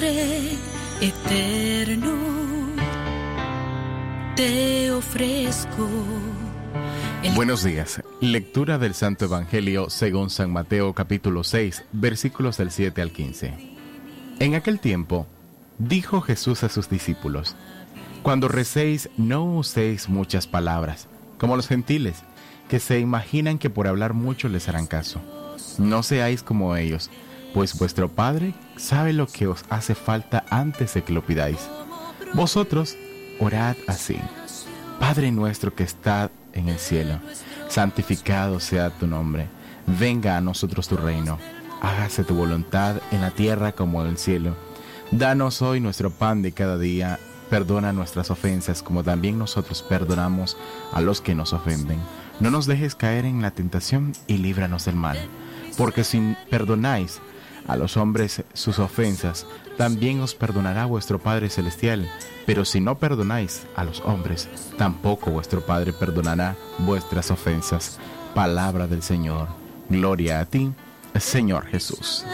Padre eterno, te ofrezco. Buenos días. Lectura del Santo Evangelio según San Mateo capítulo 6, versículos del 7 al 15. En aquel tiempo, dijo Jesús a sus discípulos, Cuando recéis, no uséis muchas palabras, como los gentiles, que se imaginan que por hablar mucho les harán caso. No seáis como ellos, pues vuestro Padre sabe lo que os hace falta antes de que lo pidáis. Vosotros orad así. Padre nuestro que está en el cielo, santificado sea tu nombre. Venga a nosotros tu reino. Hágase tu voluntad en la tierra como en el cielo. Danos hoy nuestro pan de cada día. Perdona nuestras ofensas como también nosotros perdonamos a los que nos ofenden. No nos dejes caer en la tentación y líbranos del mal. Porque si perdonáis a los hombres sus ofensas, también os perdonará vuestro Padre Celestial. Pero si no perdonáis a los hombres, tampoco vuestro Padre perdonará vuestras ofensas. Palabra del Señor. Gloria a ti, Señor Jesús.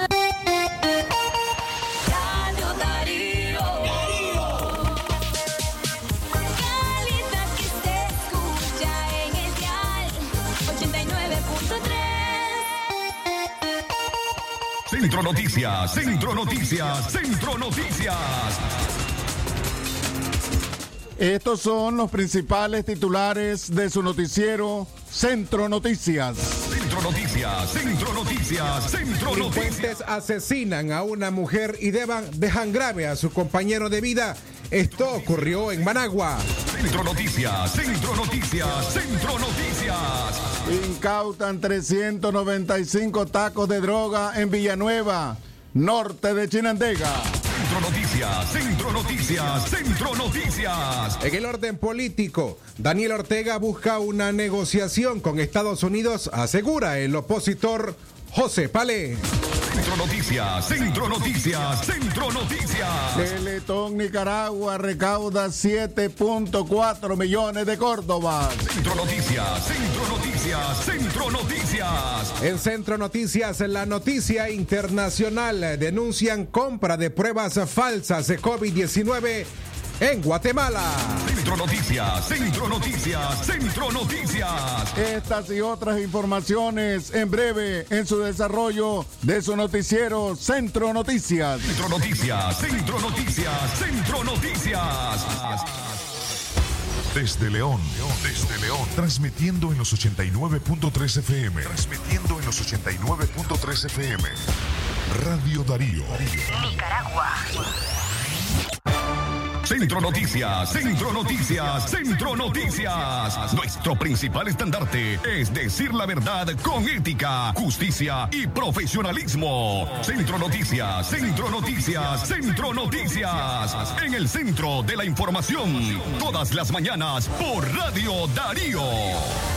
Noticias, Centro Noticias, Centro Noticias. Estos son los principales titulares de su noticiero Centro Noticias. Centro Noticias, Centro Noticias, Centro Noticias. Asesinan a una mujer y deban- dejan grave a su compañero de vida. Esto ocurrió en Managua. Centro Noticias, Centro Noticias, Centro Noticias. Incautan 395 tacos de droga en Villanueva, norte de Chinandega. Centro Noticias, Centro Noticias, Centro Noticias. En el orden político, Daniel Ortega busca una negociación con Estados Unidos, asegura el opositor José Palé. Centro Noticias, Centro Noticias, Centro Noticias. Teletón Nicaragua recauda 7.4 millones de Córdobas. Centro Noticias, Centro Noticias, Centro Noticias. En Centro Noticias, la noticia internacional denuncian compra de pruebas falsas de COVID-19 en Guatemala. Centro Noticias, Centro Noticias, Centro Noticias. Estas y otras informaciones en breve en su desarrollo de su noticiero Centro Noticias. Centro Noticias, Centro Noticias, Centro Noticias. Desde León, desde León, transmitiendo en los 89.3 FM, transmitiendo en los 89.3 FM. Radio Darío. Centro Noticias, Centro Noticias, Centro Noticias. Nuestro principal estandarte es decir la verdad con ética, justicia y profesionalismo. Centro Noticias, Centro Noticias, Centro Noticias. En el centro de la información, todas las mañanas por Radio Darío.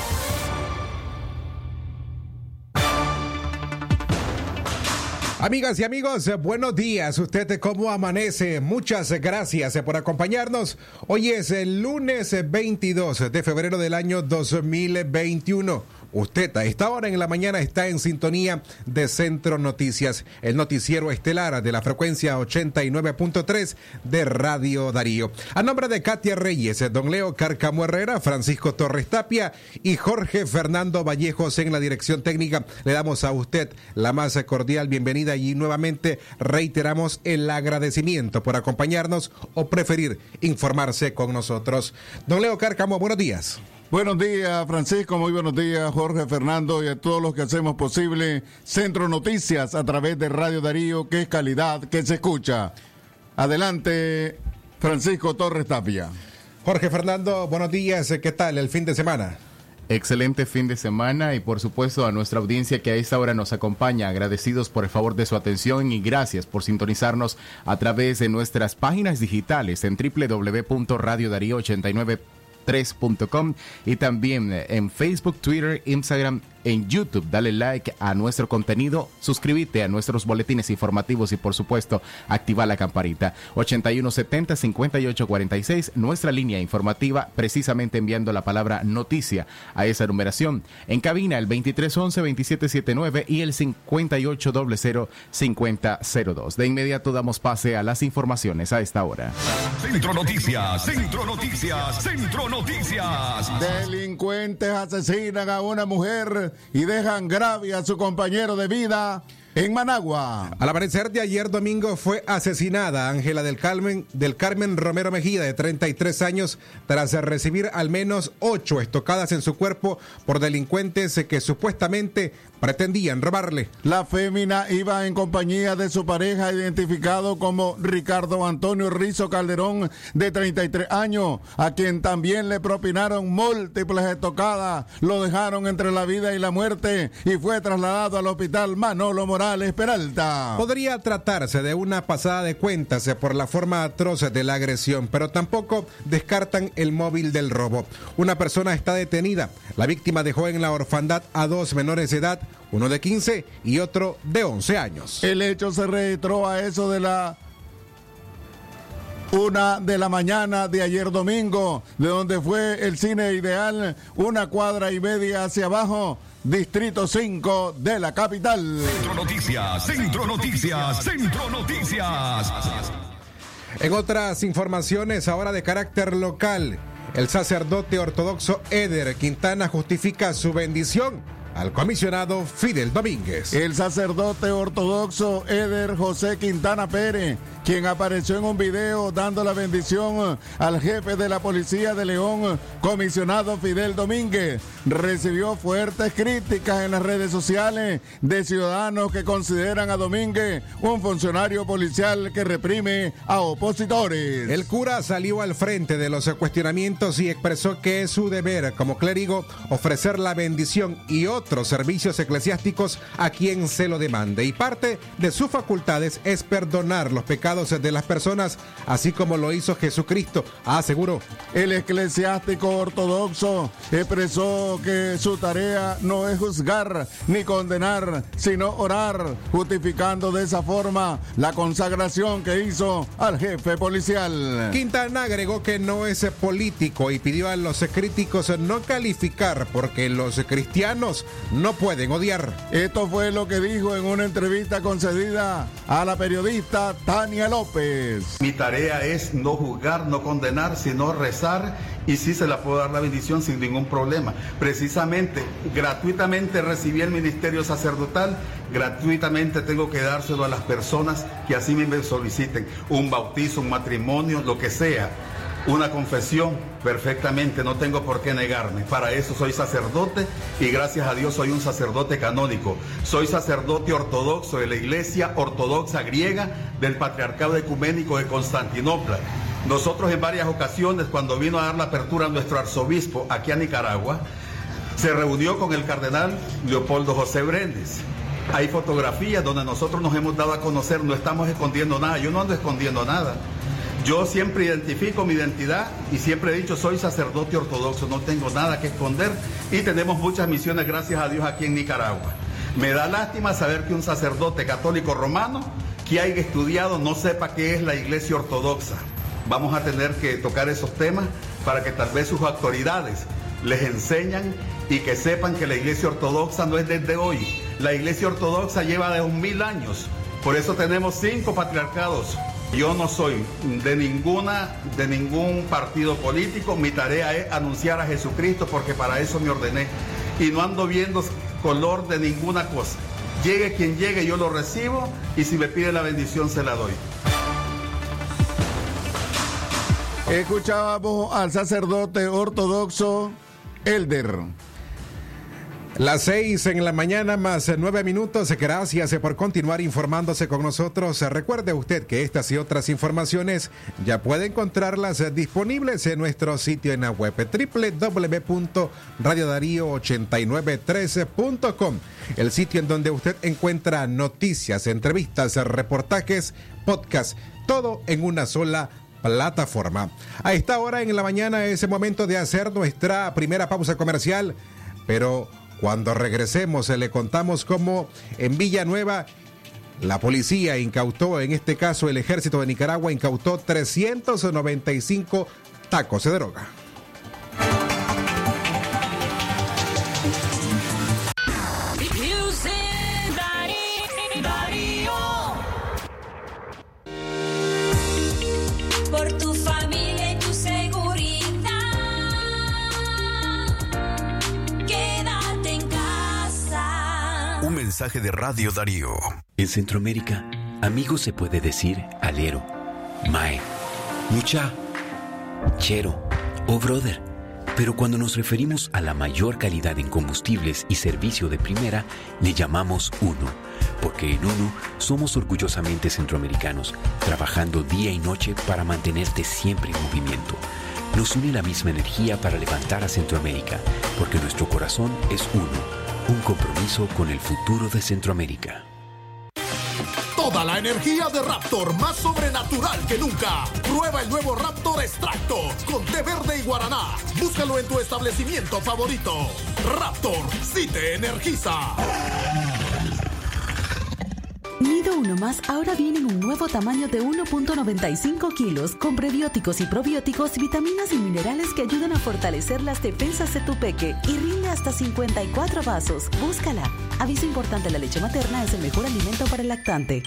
Amigas y amigos, eh, buenos días. ¿Usted cómo amanece? Muchas gracias eh, por acompañarnos. Hoy es el lunes eh, 22 de febrero del año 2021. Usted a esta hora en la mañana está en sintonía de Centro Noticias, el noticiero estelar de la frecuencia 89.3 de Radio Darío. A nombre de Katia Reyes, don Leo Carcamo Herrera, Francisco Torres Tapia y Jorge Fernando Vallejos en la dirección técnica, le damos a usted la más cordial bienvenida y nuevamente reiteramos el agradecimiento por acompañarnos o preferir informarse con nosotros. Don Leo Carcamo, buenos días. Buenos días, Francisco. Muy buenos días, Jorge Fernando, y a todos los que hacemos posible Centro Noticias a través de Radio Darío, que es calidad, que se escucha. Adelante, Francisco Torres Tapia. Jorge Fernando, buenos días. ¿Qué tal el fin de semana? Excelente fin de semana y por supuesto a nuestra audiencia que a esta hora nos acompaña. Agradecidos por el favor de su atención y gracias por sintonizarnos a través de nuestras páginas digitales en www.radiodarío89 3.com y también en Facebook, Twitter, Instagram en YouTube. Dale like a nuestro contenido, suscríbete a nuestros boletines informativos y por supuesto activa la campanita. 8170-5846, nuestra línea informativa, precisamente enviando la palabra noticia a esa numeración. En cabina el 2311-2779 y el 5800-5002. De inmediato damos pase a las informaciones a esta hora. Centro Noticias, Centro Noticias, Centro Noticias. Delincuentes asesinan a una mujer y dejan grave a su compañero de vida en Managua. Al amanecer de ayer domingo fue asesinada Ángela del Carmen, del Carmen Romero Mejía, de 33 años, tras recibir al menos ocho estocadas en su cuerpo por delincuentes que supuestamente pretendían robarle. La fémina iba en compañía de su pareja identificado como Ricardo Antonio Rizo Calderón, de 33 años, a quien también le propinaron múltiples estocadas, lo dejaron entre la vida y la muerte y fue trasladado al hospital Manolo Morales Peralta. Podría tratarse de una pasada de cuentas por la forma atroz de la agresión, pero tampoco descartan el móvil del robo. Una persona está detenida. La víctima dejó en la orfandad a dos menores de edad, uno de 15 y otro de 11 años. El hecho se registró a eso de la una de la mañana de ayer domingo, de donde fue el cine ideal, una cuadra y media hacia abajo, Distrito 5 de la capital. Centro Noticias, Centro Noticias, Centro Noticias. En otras informaciones ahora de carácter local, el sacerdote ortodoxo Eder Quintana justifica su bendición al comisionado Fidel Domínguez. El sacerdote ortodoxo Eder José Quintana Pérez, quien apareció en un video dando la bendición al jefe de la policía de León, comisionado Fidel Domínguez, recibió fuertes críticas en las redes sociales de ciudadanos que consideran a Domínguez un funcionario policial que reprime a opositores. El cura salió al frente de los cuestionamientos y expresó que es su deber como clérigo ofrecer la bendición y otros servicios eclesiásticos a quien se lo demande. Y parte de sus facultades es perdonar los pecados de las personas, así como lo hizo Jesucristo, aseguró. El eclesiástico ortodoxo expresó que su tarea no es juzgar ni condenar, sino orar, justificando de esa forma la consagración que hizo al jefe policial. Quintana agregó que no es político y pidió a los críticos no calificar porque los cristianos no pueden odiar. Esto fue lo que dijo en una entrevista concedida a la periodista Tania López. Mi tarea es no juzgar, no condenar, sino rezar y sí se la puedo dar la bendición sin ningún problema. Precisamente, gratuitamente recibí el ministerio sacerdotal, gratuitamente tengo que dárselo a las personas que así me soliciten, un bautizo, un matrimonio, lo que sea. Una confesión, perfectamente, no tengo por qué negarme. Para eso soy sacerdote y gracias a Dios soy un sacerdote canónico. Soy sacerdote ortodoxo de la Iglesia Ortodoxa Griega del Patriarcado Ecuménico de Constantinopla. Nosotros en varias ocasiones, cuando vino a dar la apertura a nuestro arzobispo aquí a Nicaragua, se reunió con el cardenal Leopoldo José Brendes. Hay fotografías donde nosotros nos hemos dado a conocer, no estamos escondiendo nada, yo no ando escondiendo nada. Yo siempre identifico mi identidad y siempre he dicho soy sacerdote ortodoxo, no tengo nada que esconder y tenemos muchas misiones, gracias a Dios, aquí en Nicaragua. Me da lástima saber que un sacerdote católico romano que haya estudiado no sepa qué es la iglesia ortodoxa. Vamos a tener que tocar esos temas para que tal vez sus autoridades les enseñan y que sepan que la iglesia ortodoxa no es desde hoy. La iglesia ortodoxa lleva de un mil años. Por eso tenemos cinco patriarcados. Yo no soy de ninguna, de ningún partido político. Mi tarea es anunciar a Jesucristo porque para eso me ordené. Y no ando viendo color de ninguna cosa. Llegue quien llegue, yo lo recibo y si me pide la bendición se la doy. Escuchábamos al sacerdote ortodoxo Elder. Las seis en la mañana más nueve minutos. Gracias por continuar informándose con nosotros. Recuerde usted que estas y otras informaciones ya puede encontrarlas disponibles en nuestro sitio en la web www.radiodarío8913.com. El sitio en donde usted encuentra noticias, entrevistas, reportajes, podcast, todo en una sola plataforma. A esta hora en la mañana es el momento de hacer nuestra primera pausa comercial, pero Cuando regresemos, eh, le contamos cómo en Villanueva la policía incautó, en este caso el ejército de Nicaragua incautó 395 tacos de droga. Mensaje de Radio Darío. En Centroamérica, amigo se puede decir alero, mae, mucha, chero o brother. Pero cuando nos referimos a la mayor calidad en combustibles y servicio de primera, le llamamos uno. Porque en uno somos orgullosamente centroamericanos, trabajando día y noche para mantenerte siempre en movimiento. Nos une la misma energía para levantar a Centroamérica, porque nuestro corazón es uno, un compromiso con el futuro de Centroamérica. Toda la energía de Raptor más sobrenatural que nunca. Prueba el nuevo Raptor Extracto con té verde y guaraná. Búscalo en tu establecimiento favorito. Raptor, sí te energiza. Nido Uno Más ahora viene en un nuevo tamaño de 1.95 kilos con prebióticos y probióticos, vitaminas y minerales que ayudan a fortalecer las defensas de tu peque y rinde hasta 54 vasos. Búscala. Aviso importante, la leche materna es el mejor alimento para el lactante.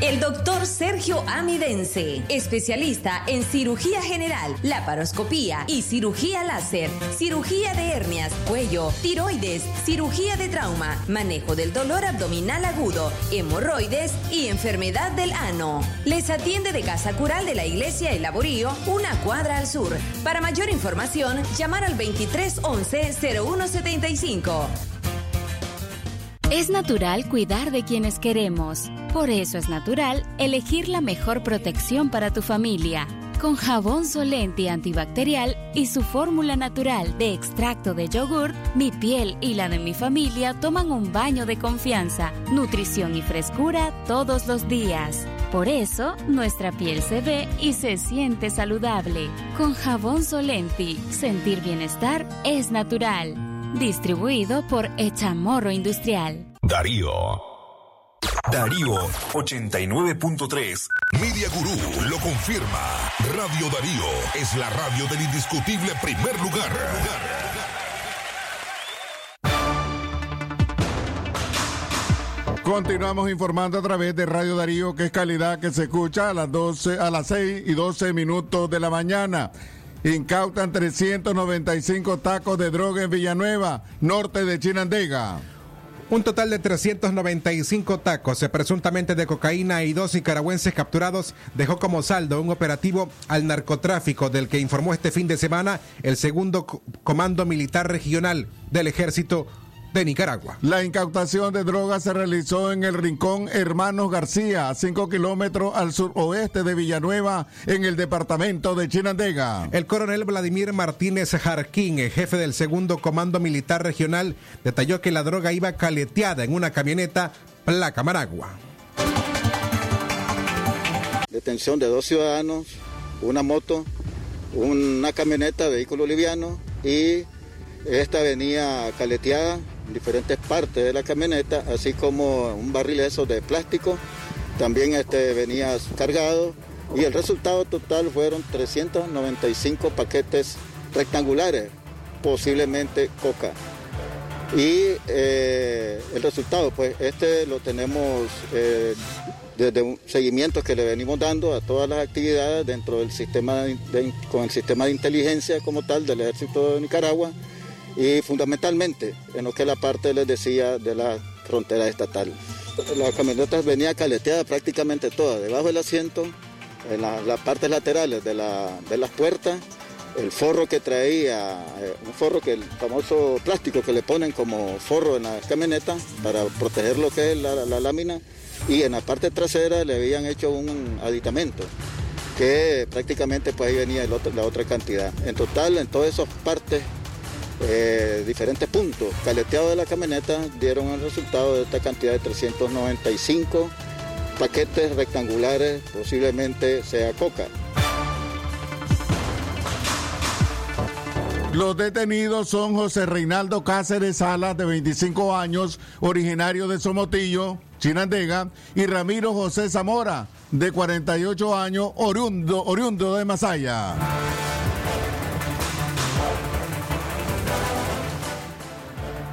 El doctor Sergio Amidense, especialista en cirugía general, laparoscopía y cirugía láser, cirugía de hernias, cuello, tiroides, cirugía de trauma, manejo del dolor abdominal agudo, hemorroides y enfermedad del ano. Les atiende de Casa Cural de la Iglesia El Laborío, una cuadra al sur. Para mayor información, llamar al 2311-0175. Es natural cuidar de quienes queremos. Por eso es natural elegir la mejor protección para tu familia. Con jabón Solenti antibacterial y su fórmula natural de extracto de yogur, mi piel y la de mi familia toman un baño de confianza, nutrición y frescura todos los días. Por eso, nuestra piel se ve y se siente saludable. Con jabón Solenti, sentir bienestar es natural. Distribuido por Echamorro Industrial. Darío. Darío 89.3. Media Gurú lo confirma. Radio Darío es la radio del indiscutible primer lugar. Continuamos informando a través de Radio Darío, que es calidad que se escucha a las 12, a las 6 y 12 minutos de la mañana. Incautan 395 tacos de droga en Villanueva, norte de Chinandega. Un total de 395 tacos, eh, presuntamente de cocaína y dos nicaragüenses capturados, dejó como saldo un operativo al narcotráfico del que informó este fin de semana el segundo co- Comando Militar Regional del Ejército de Nicaragua. La incautación de drogas se realizó en el rincón Hermanos García, a 5 kilómetros al suroeste de Villanueva, en el departamento de Chinandega. El coronel Vladimir Martínez Jarquín, jefe del segundo Comando Militar Regional, detalló que la droga iba caleteada en una camioneta placa Maragua. Detención de dos ciudadanos, una moto, una camioneta, vehículo liviano y esta venía caleteada en diferentes partes de la camioneta, así como un barril eso de plástico, también este venía cargado y el resultado total fueron 395 paquetes rectangulares, posiblemente coca. Y eh, el resultado, pues este lo tenemos eh, desde un seguimiento que le venimos dando a todas las actividades dentro del sistema con el sistema de inteligencia como tal del ejército de Nicaragua y fundamentalmente en lo que es la parte les decía de la frontera estatal. La camioneta venía caleteada prácticamente toda, debajo del asiento, en la- las partes laterales de, la- de las puertas, el forro que traía, eh, un forro que el famoso plástico que le ponen como forro en la camioneta para proteger lo que es la, la lámina y en la parte trasera le habían hecho un aditamento que prácticamente pues ahí venía la otra cantidad. En total, en todas esas partes, eh, diferentes puntos caleteados de la camioneta dieron el resultado de esta cantidad de 395 paquetes rectangulares, posiblemente sea coca. Los detenidos son José Reinaldo Cáceres Salas, de 25 años, originario de Somotillo, Chinandega, y Ramiro José Zamora, de 48 años, oriundo, oriundo de Masaya.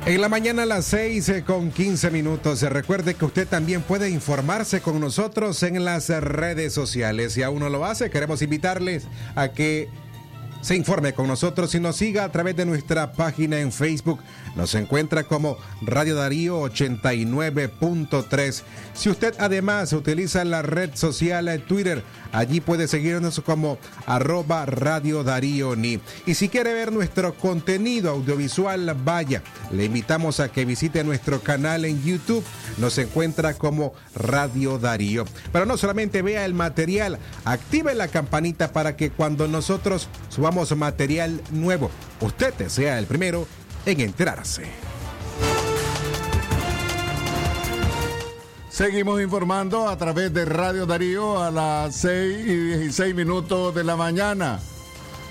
En la mañana a las 6 eh, con 15 minutos. Recuerde que usted también puede informarse con nosotros en las redes sociales. Si aún no lo hace, queremos invitarles a que se informe con nosotros y nos siga a través de nuestra página en Facebook. Nos encuentra como Radio Darío 89.3. Si usted además utiliza la red social Twitter, allí puede seguirnos como arroba Radio Darío Ni. Y si quiere ver nuestro contenido audiovisual, vaya, le invitamos a que visite nuestro canal en YouTube. Nos encuentra como Radio Darío. Pero no solamente vea el material, active la campanita para que cuando nosotros subamos material nuevo, usted sea el primero en enterarse. Seguimos informando a través de Radio Darío a las 6 y 16 minutos de la mañana.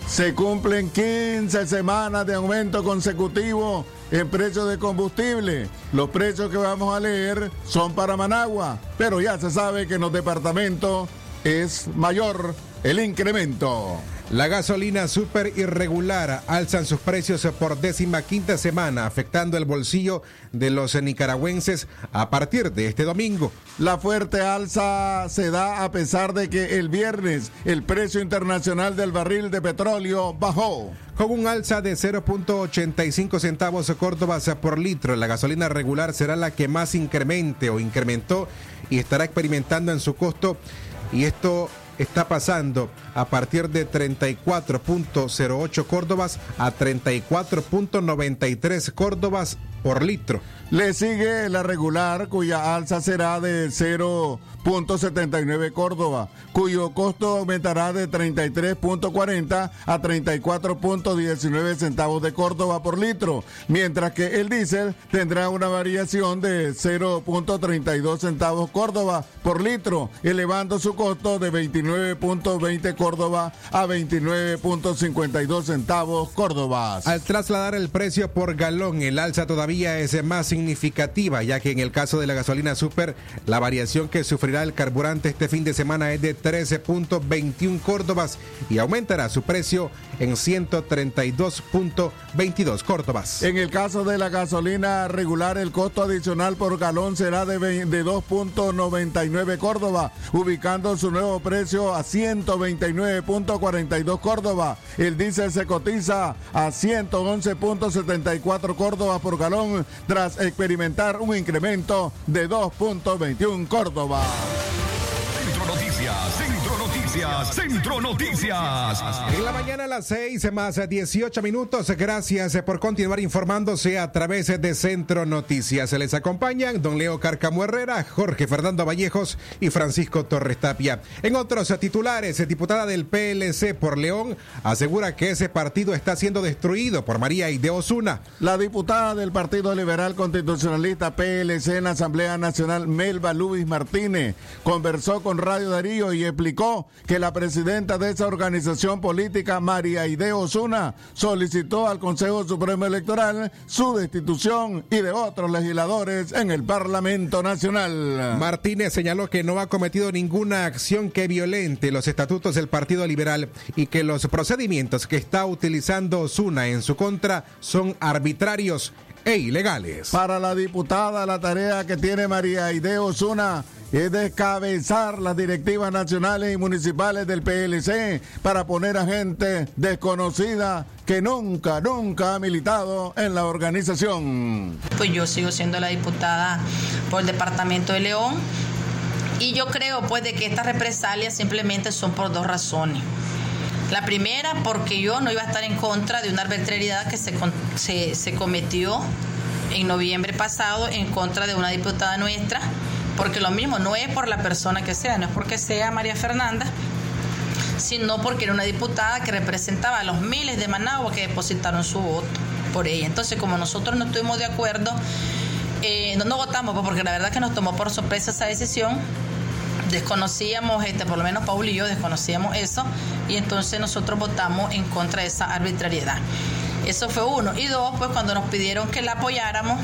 Se cumplen 15 semanas de aumento consecutivo en precios de combustible. Los precios que vamos a leer son para Managua, pero ya se sabe que en los departamentos es mayor el incremento. La gasolina super irregular alzan sus precios por décima quinta semana, afectando el bolsillo de los nicaragüenses a partir de este domingo. La fuerte alza se da a pesar de que el viernes el precio internacional del barril de petróleo bajó. Con un alza de 0.85 centavos Córdobas por litro, la gasolina regular será la que más incremente o incrementó y estará experimentando en su costo. Y esto está pasando a partir de 34.08 Córdobas a 34.93 Córdobas por litro. Le sigue la regular, cuya alza será de 0.79 Córdoba, cuyo costo aumentará de 33.40 a 34.19 centavos de Córdoba por litro, mientras que el diésel tendrá una variación de 0.32 centavos Córdoba por litro, elevando su costo de 29.20 Córdoba a 29.52 centavos Córdobas. Al trasladar el precio por galón, el alza todavía es más significativa, ya que en el caso de la gasolina super, la variación que sufrirá el carburante este fin de semana es de 13.21 Córdobas y aumentará su precio en 132.22 Córdobas. En el caso de la gasolina regular, el costo adicional por galón será de, ve- de 2.99 Córdoba, ubicando su nuevo precio a 129.42 Córdoba. El diésel se cotiza a 111.74 Córdoba por galón tras experimentar un incremento de 2.21 Córdoba. Noticias, Centro Noticias. En la mañana a las 6 más 18 minutos. Gracias por continuar informándose a través de Centro Noticias. Les acompañan don Leo Carcamo Herrera, Jorge Fernando Vallejos y Francisco Torres Tapia. En otros titulares, diputada del PLC por León asegura que ese partido está siendo destruido por María Ide Osuna. La diputada del Partido Liberal Constitucionalista PLC en la Asamblea Nacional, Melba Luis Martínez, conversó con Radio Darío y explicó que la presidenta de esa organización política, María Ide Osuna, solicitó al Consejo Supremo Electoral su destitución y de otros legisladores en el Parlamento Nacional. Martínez señaló que no ha cometido ninguna acción que violente los estatutos del Partido Liberal y que los procedimientos que está utilizando Osuna en su contra son arbitrarios e ilegales. Para la diputada, la tarea que tiene María Aide Osuna es descabezar las directivas nacionales y municipales del PLC para poner a gente desconocida que nunca, nunca ha militado en la organización. Pues yo sigo siendo la diputada por el departamento de León y yo creo pues de que estas represalias simplemente son por dos razones. La primera, porque yo no iba a estar en contra de una arbitrariedad que se, se, se cometió en noviembre pasado en contra de una diputada nuestra, porque lo mismo no es por la persona que sea, no es porque sea María Fernanda, sino porque era una diputada que representaba a los miles de Managua que depositaron su voto por ella. Entonces, como nosotros no estuvimos de acuerdo, eh, no, no votamos, pues, porque la verdad que nos tomó por sorpresa esa decisión. Desconocíamos, este, por lo menos Paul y yo desconocíamos eso, y entonces nosotros votamos en contra de esa arbitrariedad. Eso fue uno. Y dos, pues cuando nos pidieron que la apoyáramos,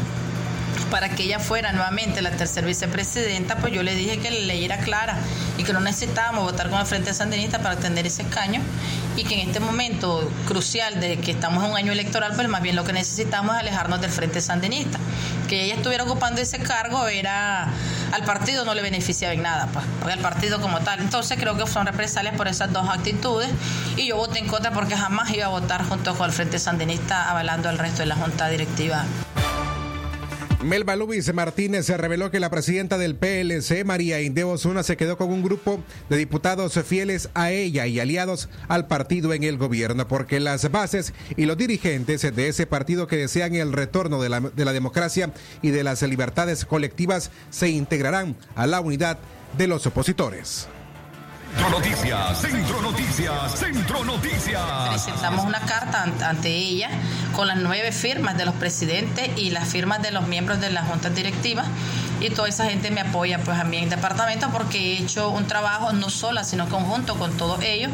para que ella fuera nuevamente la tercera vicepresidenta, pues yo le dije que la ley era clara y que no necesitábamos votar con el Frente Sandinista para tener ese escaño y que en este momento crucial de que estamos en un año electoral, pues más bien lo que necesitamos es alejarnos del Frente Sandinista. Que ella estuviera ocupando ese cargo era al partido no le beneficiaba en nada, pues, porque al partido como tal. Entonces creo que son represalias por esas dos actitudes y yo voté en contra porque jamás iba a votar junto con el Frente Sandinista avalando al resto de la Junta Directiva. Melba Luis Martínez se reveló que la presidenta del PLC, María Indeo Osuna, se quedó con un grupo de diputados fieles a ella y aliados al partido en el gobierno, porque las bases y los dirigentes de ese partido que desean el retorno de la, de la democracia y de las libertades colectivas se integrarán a la unidad de los opositores. Centro Noticias, Centro Noticias, Centro Noticias. Presentamos una carta ante, ella con las nueve firmas de los presidentes y las firmas de los miembros de la junta directiva y toda esa gente me apoya pues a mí en el departamento porque he hecho un trabajo no sola sino conjunto con todos ellos,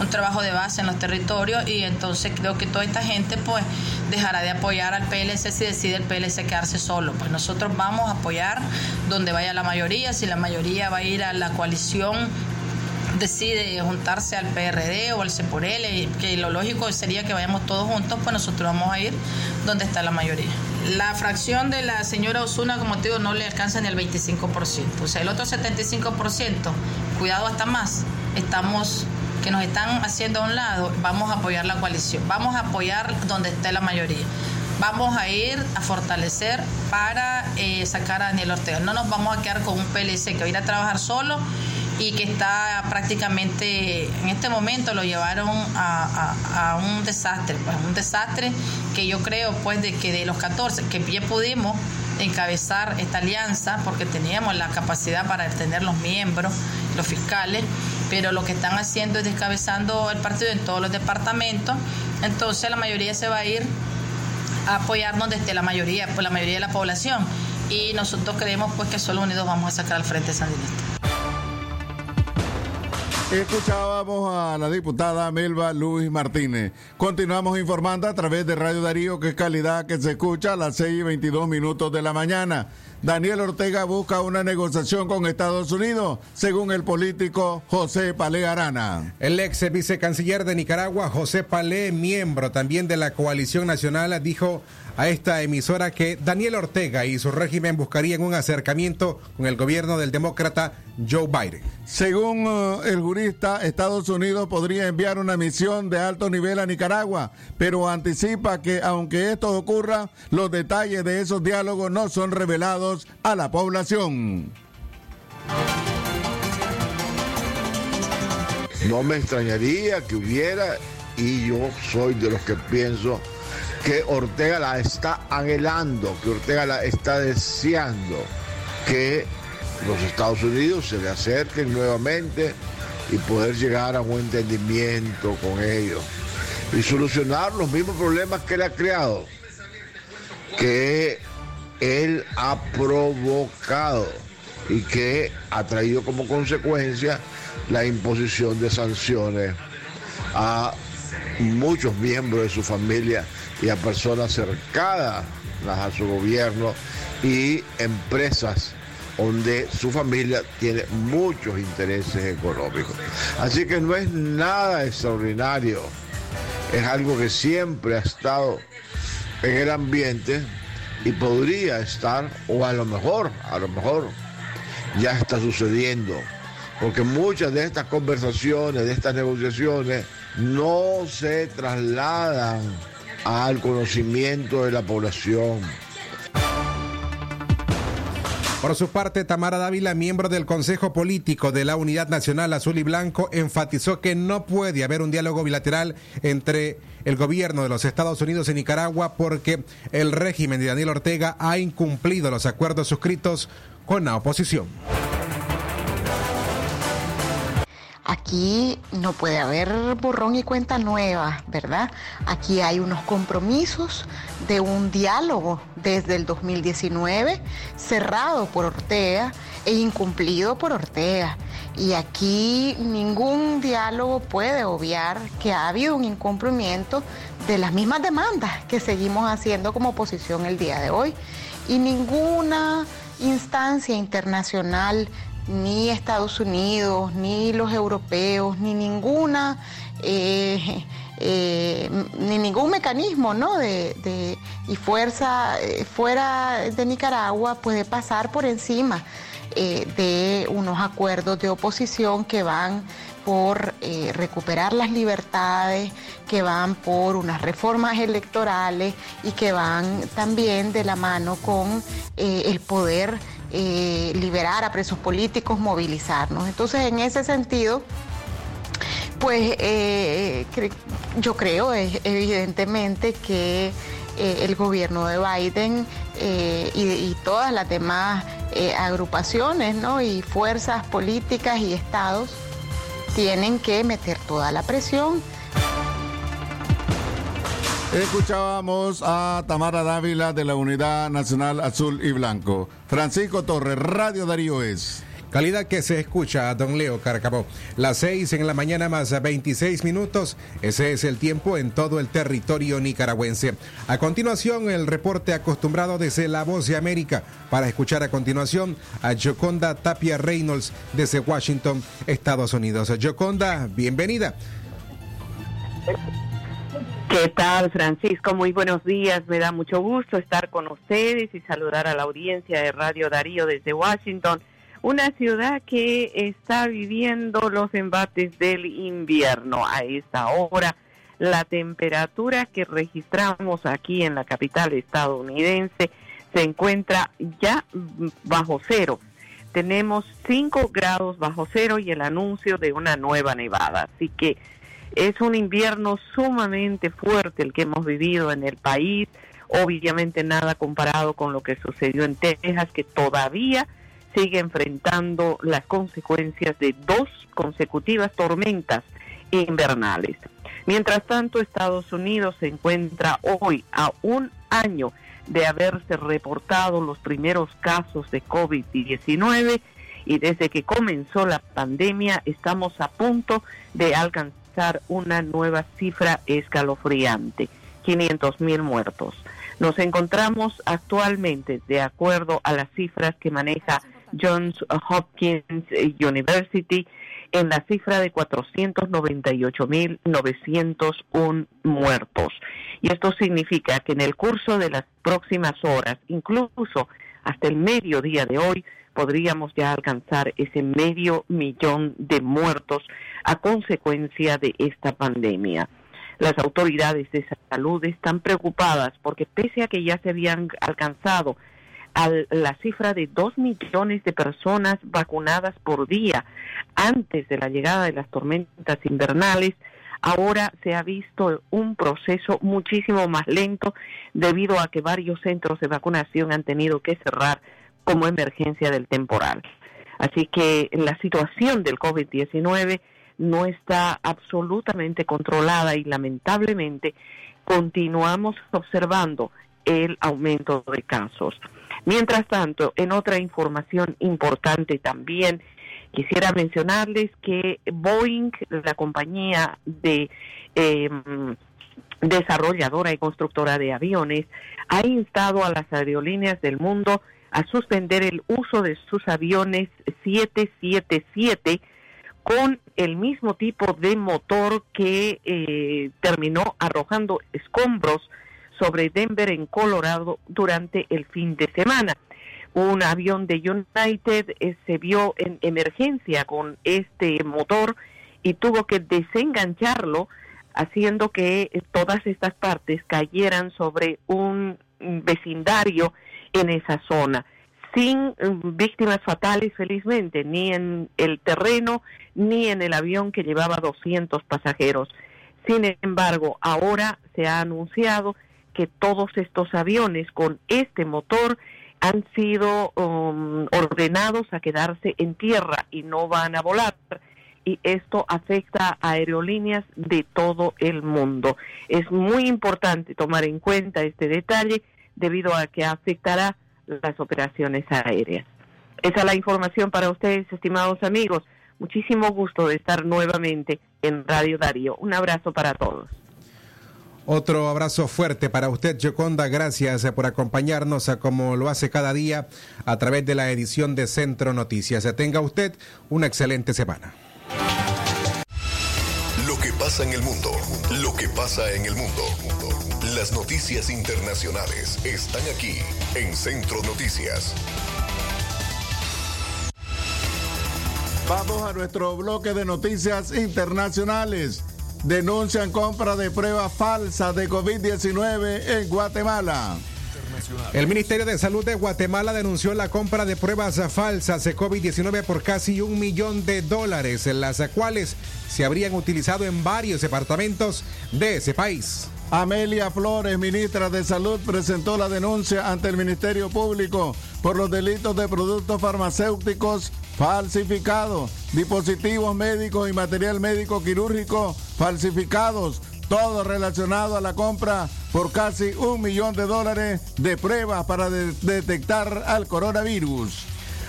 un trabajo de base en los territorios y entonces creo que toda esta gente pues dejará de apoyar al PLC si decide el PLC quedarse solo. Pues nosotros vamos a apoyar donde vaya la mayoría, si la mayoría va a ir a la coalición decide juntarse al PRD o al CEPOREL, que lo lógico sería que vayamos todos juntos, pues nosotros vamos a ir donde está la mayoría. La fracción de la señora Osuna, como te digo, no le alcanza ni el 25%. O sea, el otro 75%, cuidado hasta más, estamos que nos están haciendo a un lado, vamos a apoyar la coalición, vamos a apoyar donde esté la mayoría. Vamos a ir a fortalecer para eh, sacar a Daniel Ortega. No nos vamos a quedar con un PLC que va a ir a trabajar solo y que está prácticamente, en este momento lo llevaron a, a, un desastre, pues un desastre que yo creo pues de que de los 14 que ya pudimos encabezar esta alianza porque teníamos la capacidad para tener los miembros, los fiscales, pero lo que están haciendo es descabezando el partido en todos los departamentos, entonces la mayoría se va a ir a apoyarnos desde la mayoría, pues la mayoría de la población y nosotros creemos pues que solo unidos vamos a sacar al Frente Sandinista. Escuchábamos a la diputada Melba Luis Martínez. Continuamos informando a través de Radio Darío, que es calidad que se escucha a las 6 y 22 minutos de la mañana. Daniel Ortega busca una negociación con Estados Unidos, según el político José Palé Arana. El ex vicecanciller de Nicaragua, José Palé, miembro también de la coalición nacional, dijo a esta emisora que Daniel Ortega y su régimen buscarían un acercamiento con el gobierno del demócrata Joe Biden. Según uh, el jurista, Estados Unidos podría enviar una misión de alto nivel a Nicaragua, pero anticipa que aunque esto ocurra, los detalles de esos diálogos no son revelados a la población. No me extrañaría que hubiera, y yo soy de los que pienso que Ortega la está anhelando, que Ortega la está deseando, que los Estados Unidos se le acerquen nuevamente y poder llegar a un entendimiento con ellos y solucionar los mismos problemas que él ha creado, que él ha provocado y que ha traído como consecuencia la imposición de sanciones a muchos miembros de su familia y a personas cercanas a su gobierno y empresas donde su familia tiene muchos intereses económicos. Así que no es nada extraordinario, es algo que siempre ha estado en el ambiente y podría estar, o a lo mejor, a lo mejor ya está sucediendo, porque muchas de estas conversaciones, de estas negociaciones, no se trasladan al conocimiento de la población. Por su parte, Tamara Dávila, miembro del Consejo Político de la Unidad Nacional Azul y Blanco, enfatizó que no puede haber un diálogo bilateral entre el gobierno de los Estados Unidos y Nicaragua porque el régimen de Daniel Ortega ha incumplido los acuerdos suscritos con la oposición. Aquí no puede haber borrón y cuenta nueva, ¿verdad? Aquí hay unos compromisos de un diálogo desde el 2019 cerrado por Ortega e incumplido por Ortega. Y aquí ningún diálogo puede obviar que ha habido un incumplimiento de las mismas demandas que seguimos haciendo como oposición el día de hoy. Y ninguna instancia internacional, ni Estados Unidos, ni los europeos, ni ninguna... eh, eh, ni ningún mecanismo ¿no? de, de- y fuerza eh, fuera de Nicaragua puede pasar por encima de unos acuerdos de oposición que van por recuperar las libertades, que van por unas reformas electorales y que van también de la mano con el poder eh, liberar a presos políticos, movilizarnos. Entonces, en ese sentido, pues eh, yo creo evidentemente que eh, el gobierno de Biden y, y todas las demás agrupaciones ¿no? y fuerzas políticas y estados tienen que meter toda la presión Escuchábamos a Tamara Dávila de la Unidad Nacional Azul y Blanco. Francisco Torres, Radio Darío es. Calidad que se escucha a don Leo Carcabó. Las 6 en la mañana más 26 minutos. Ese es el tiempo en todo el territorio nicaragüense. A continuación, el reporte acostumbrado desde La Voz de América. Para escuchar a continuación a Joconda Tapia Reynolds desde Washington, Estados Unidos. Joconda, bienvenida. ¿Qué tal, Francisco? Muy buenos días. Me da mucho gusto estar con ustedes y saludar a la audiencia de Radio Darío desde Washington, una ciudad que está viviendo los embates del invierno. A esta hora, la temperatura que registramos aquí en la capital estadounidense se encuentra ya bajo cero. Tenemos 5 grados bajo cero y el anuncio de una nueva nevada. Así que es un invierno sumamente fuerte el que hemos vivido en el país, obviamente nada comparado con lo que sucedió en Texas, que todavía sigue enfrentando las consecuencias de dos consecutivas tormentas invernales. Mientras tanto, Estados Unidos se encuentra hoy a un año de haberse reportado los primeros casos de COVID-19 y desde que comenzó la pandemia estamos a punto de alcanzar una nueva cifra escalofriante, 500 mil muertos. Nos encontramos actualmente, de acuerdo a las cifras que maneja Johns Hopkins University, en la cifra de 498.901 muertos. Y esto significa que en el curso de las próximas horas, incluso hasta el mediodía de hoy, podríamos ya alcanzar ese medio millón de muertos a consecuencia de esta pandemia. Las autoridades de salud están preocupadas porque pese a que ya se habían alcanzado a la cifra de dos millones de personas vacunadas por día antes de la llegada de las tormentas invernales, ahora se ha visto un proceso muchísimo más lento debido a que varios centros de vacunación han tenido que cerrar como emergencia del temporal. Así que la situación del COVID-19 no está absolutamente controlada y lamentablemente continuamos observando el aumento de casos. Mientras tanto, en otra información importante también, quisiera mencionarles que Boeing, la compañía de eh, desarrolladora y constructora de aviones, ha instado a las aerolíneas del mundo a suspender el uso de sus aviones 777 con el mismo tipo de motor que eh, terminó arrojando escombros sobre Denver en Colorado durante el fin de semana. Un avión de United eh, se vio en emergencia con este motor y tuvo que desengancharlo, haciendo que eh, todas estas partes cayeran sobre un vecindario en esa zona, sin mm, víctimas fatales felizmente, ni en el terreno ni en el avión que llevaba 200 pasajeros. Sin embargo, ahora se ha anunciado que todos estos aviones con este motor han sido um, ordenados a quedarse en tierra y no van a volar. Y esto afecta a aerolíneas de todo el mundo. Es muy importante tomar en cuenta este detalle debido a que afectará las operaciones aéreas. Esa es la información para ustedes, estimados amigos. Muchísimo gusto de estar nuevamente en Radio Darío. Un abrazo para todos. Otro abrazo fuerte para usted, Joconda. Gracias por acompañarnos a como lo hace cada día a través de la edición de Centro Noticias. Tenga usted una excelente semana. Pasa en el mundo, lo que pasa en el mundo. Las noticias internacionales están aquí en Centro Noticias. Vamos a nuestro bloque de noticias internacionales. Denuncian compra de pruebas falsas de COVID-19 en Guatemala. El Ministerio de Salud de Guatemala denunció la compra de pruebas falsas de COVID-19 por casi un millón de dólares, las cuales se habrían utilizado en varios departamentos de ese país. Amelia Flores, ministra de Salud, presentó la denuncia ante el Ministerio Público por los delitos de productos farmacéuticos falsificados, dispositivos médicos y material médico quirúrgico falsificados, todo relacionado a la compra por casi un millón de dólares de pruebas para de- detectar al coronavirus.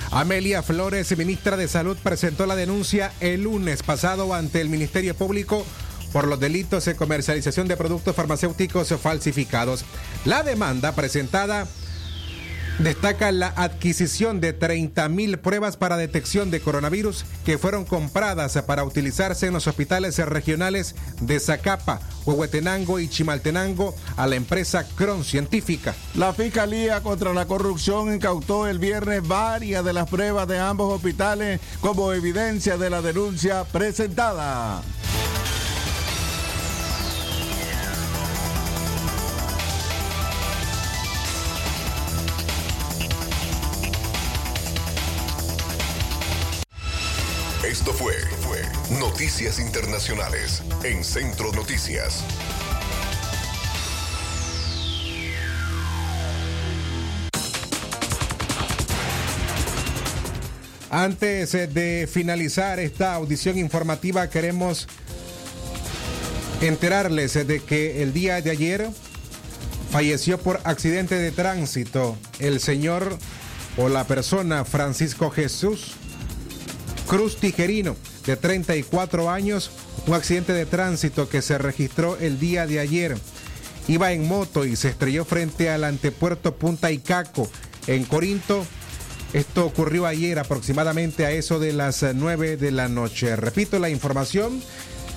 Amelia Flores, ministra de Salud, presentó la denuncia el lunes pasado ante el Ministerio Público por los delitos de comercialización de productos farmacéuticos falsificados. La demanda presentada destaca la adquisición de 30 mil pruebas para detección de coronavirus que fueron compradas para utilizarse en los hospitales regionales de Zacapa, Huehuetenango y Chimaltenango a la empresa Cron Científica. La Fiscalía contra la Corrupción incautó el viernes varias de las pruebas de ambos hospitales como evidencia de la denuncia presentada. Noticias Internacionales en Centro Noticias. Antes eh, de finalizar esta audición informativa, queremos enterarles eh, de que el día de ayer falleció por accidente de tránsito el señor o la persona Francisco Jesús Cruz Tijerino, de 34 años, un accidente de tránsito que se registró el día de ayer. Iba en moto y se estrelló frente al antepuerto Punta Icaco, en Corinto. Esto ocurrió ayer aproximadamente a eso de las 9 de la noche. Repito la información.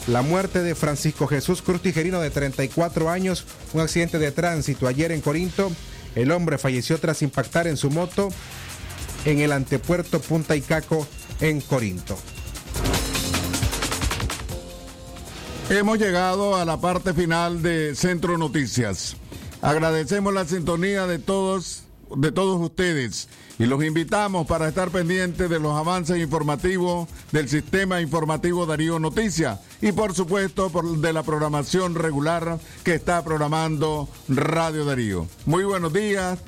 La muerte de Francisco Jesús Cruz Tijerino de 34 años, un accidente de tránsito ayer en Corinto. El hombre falleció tras impactar en su moto en el antepuerto Punta Icaco en Corinto. Hemos llegado a la parte final de Centro Noticias. Agradecemos la sintonía de todos, de todos ustedes y los invitamos para estar pendientes de los avances informativos del sistema informativo Darío Noticias y por supuesto de la programación regular que está programando Radio Darío. Muy buenos días,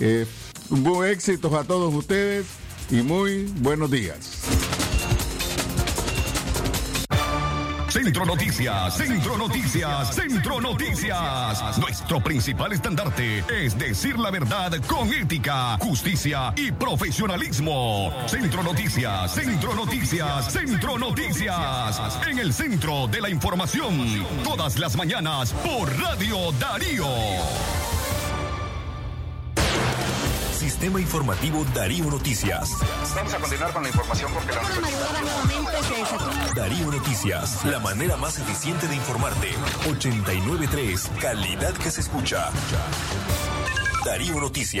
eh, buen éxitos a todos ustedes y muy buenos días. Centro Noticias, Centro Noticias, Centro Noticias. Nuestro principal estandarte es decir la verdad con ética, justicia y profesionalismo. Centro Noticias, Centro Noticias, Centro Noticias. En el centro de la información, todas las mañanas por Radio Darío. Sistema Informativo Darío Noticias. Vamos a continuar con la información porque la Darío Noticias, la manera más eficiente de informarte. 893, calidad que se escucha. Darío Noticias.